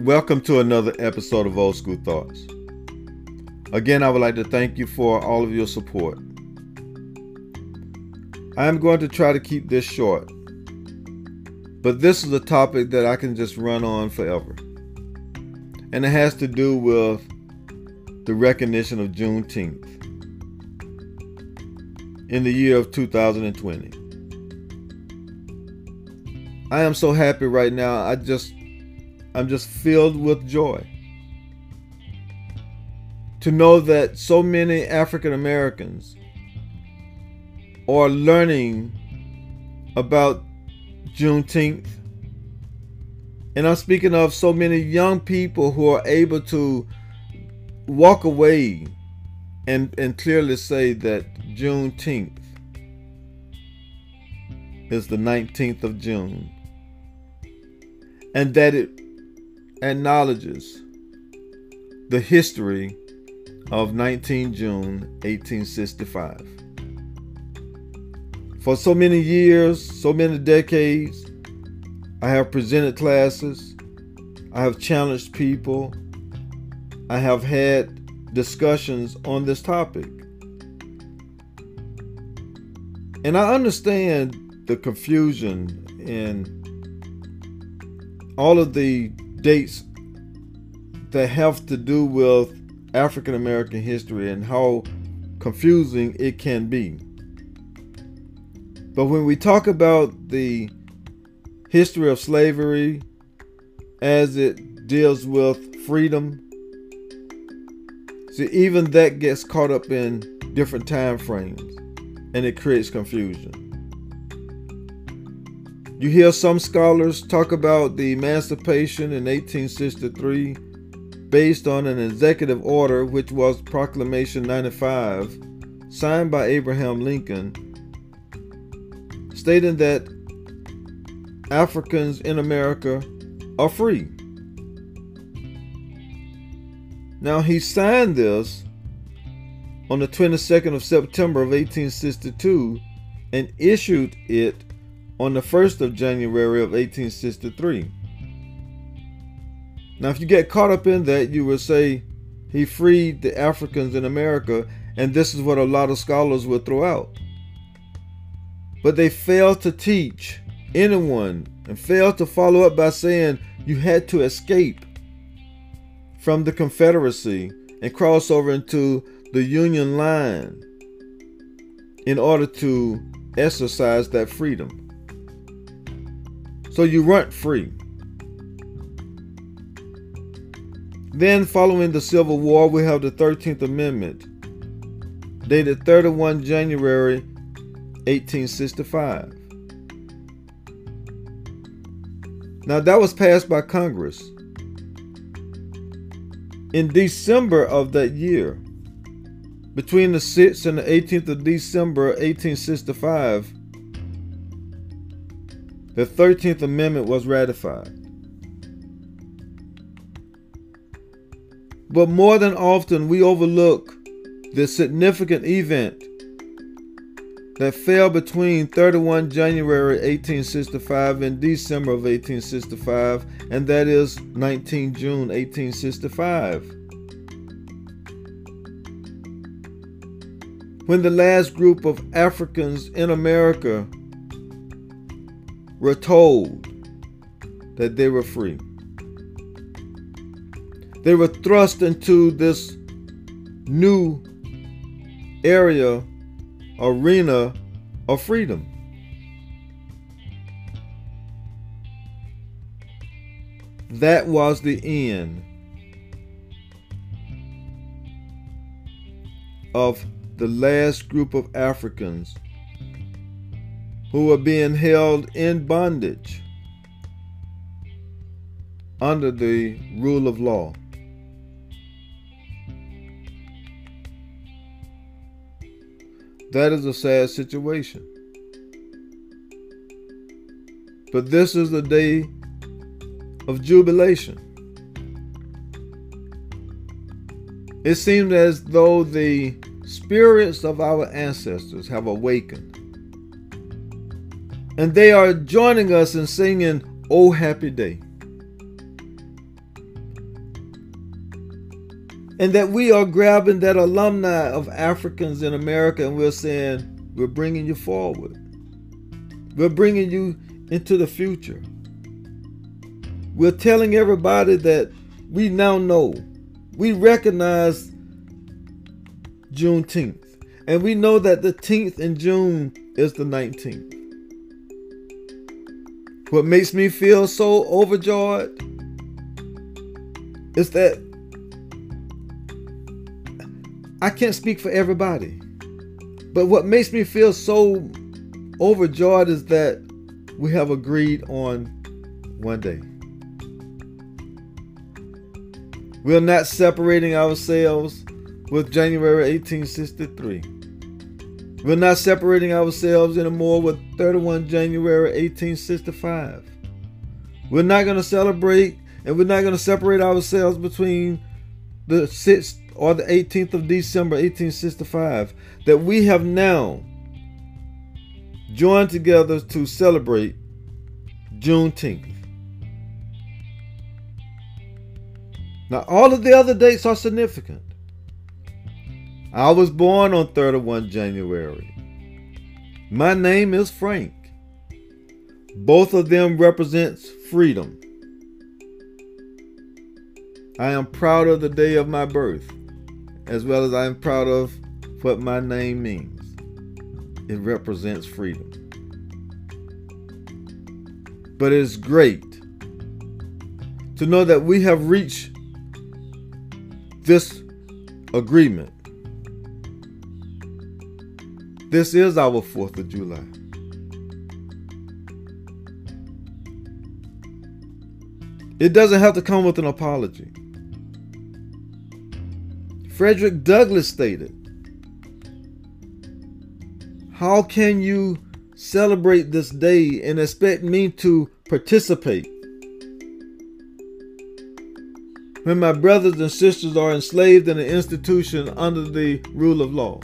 Welcome to another episode of Old School Thoughts. Again, I would like to thank you for all of your support. I am going to try to keep this short, but this is a topic that I can just run on forever. And it has to do with the recognition of Juneteenth in the year of 2020. I am so happy right now. I just I'm just filled with joy to know that so many African Americans are learning about Juneteenth. And I'm speaking of so many young people who are able to walk away and, and clearly say that Juneteenth is the 19th of June and that it acknowledges the history of 19 June 1865. For so many years, so many decades, I have presented classes, I have challenged people, I have had discussions on this topic. And I understand the confusion and all of the dates that have to do with African American history and how confusing it can be. But when we talk about the history of slavery as it deals with freedom, see, even that gets caught up in different time frames and it creates confusion. You hear some scholars talk about the emancipation in 1863 based on an executive order which was Proclamation 95, signed by Abraham Lincoln, stating that Africans in America are free. Now, he signed this on the 22nd of September of 1862 and issued it on the 1st of January of 1863. Now, if you get caught up in that, you would say he freed the Africans in America, and this is what a lot of scholars would throw out. But they fail to teach anyone and fail to follow up by saying you had to escape from the Confederacy and cross over into the Union line in order to exercise that freedom. So you weren't free. Then, following the Civil War, we have the 13th Amendment, dated 31 January 1865. Now, that was passed by Congress. In December of that year, between the 6th and the 18th of December 1865, the 13th Amendment was ratified. But more than often, we overlook the significant event that fell between 31 January 1865 and December of 1865, and that is 19 June 1865. When the last group of Africans in America were told that they were free. They were thrust into this new area, arena of freedom. That was the end of the last group of Africans who were being held in bondage under the rule of law. That is a sad situation. But this is the day of jubilation. It seems as though the spirits of our ancestors have awakened and they are joining us in singing Oh Happy Day. And that we are grabbing that alumni of Africans in America and we're saying, we're bringing you forward. We're bringing you into the future. We're telling everybody that we now know, we recognize Juneteenth. And we know that the 10th in June is the 19th. What makes me feel so overjoyed is that I can't speak for everybody. But what makes me feel so overjoyed is that we have agreed on one day. We're not separating ourselves with January 1863. We're not separating ourselves anymore with 31 January 1865. We're not going to celebrate and we're not going to separate ourselves between the 6th or the 18th of December 1865 that we have now joined together to celebrate Juneteenth. Now, all of the other dates are significant. I was born on 31 January. My name is Frank. Both of them represents freedom. I am proud of the day of my birth, as well as I am proud of what my name means. It represents freedom. But it's great to know that we have reached this agreement this is our 4th of July. It doesn't have to come with an apology. Frederick Douglass stated, How can you celebrate this day and expect me to participate? When my brothers and sisters are enslaved in an institution under the rule of law.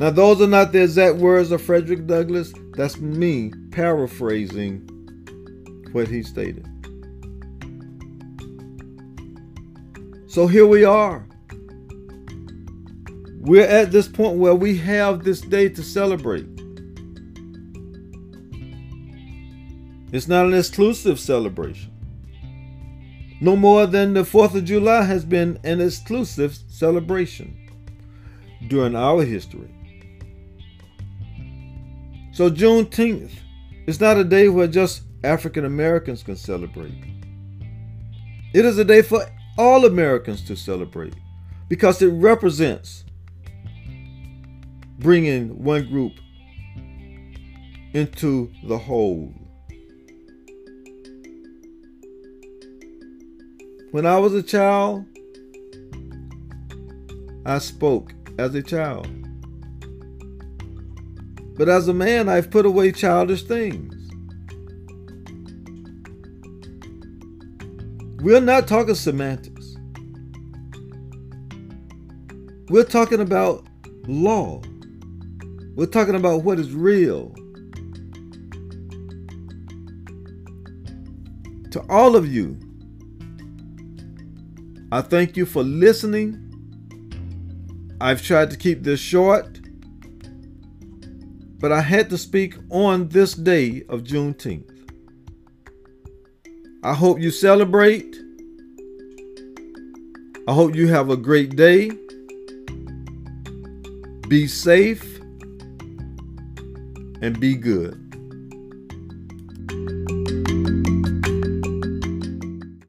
Now, those are not the exact words of Frederick Douglass. That's me paraphrasing what he stated. So here we are. We're at this point where we have this day to celebrate. It's not an exclusive celebration. No more than the 4th of July has been an exclusive celebration during our history. So Juneteenth is not a day where just African Americans can celebrate. It is a day for all Americans to celebrate because it represents bringing one group into the whole. When I was a child, I spoke as a child. But as a man, I've put away childish things. We're not talking semantics. We're talking about law. We're talking about what is real. To all of you, I thank you for listening. I've tried to keep this short but I had to speak on this day of Juneteenth. I hope you celebrate. I hope you have a great day. Be safe and be good.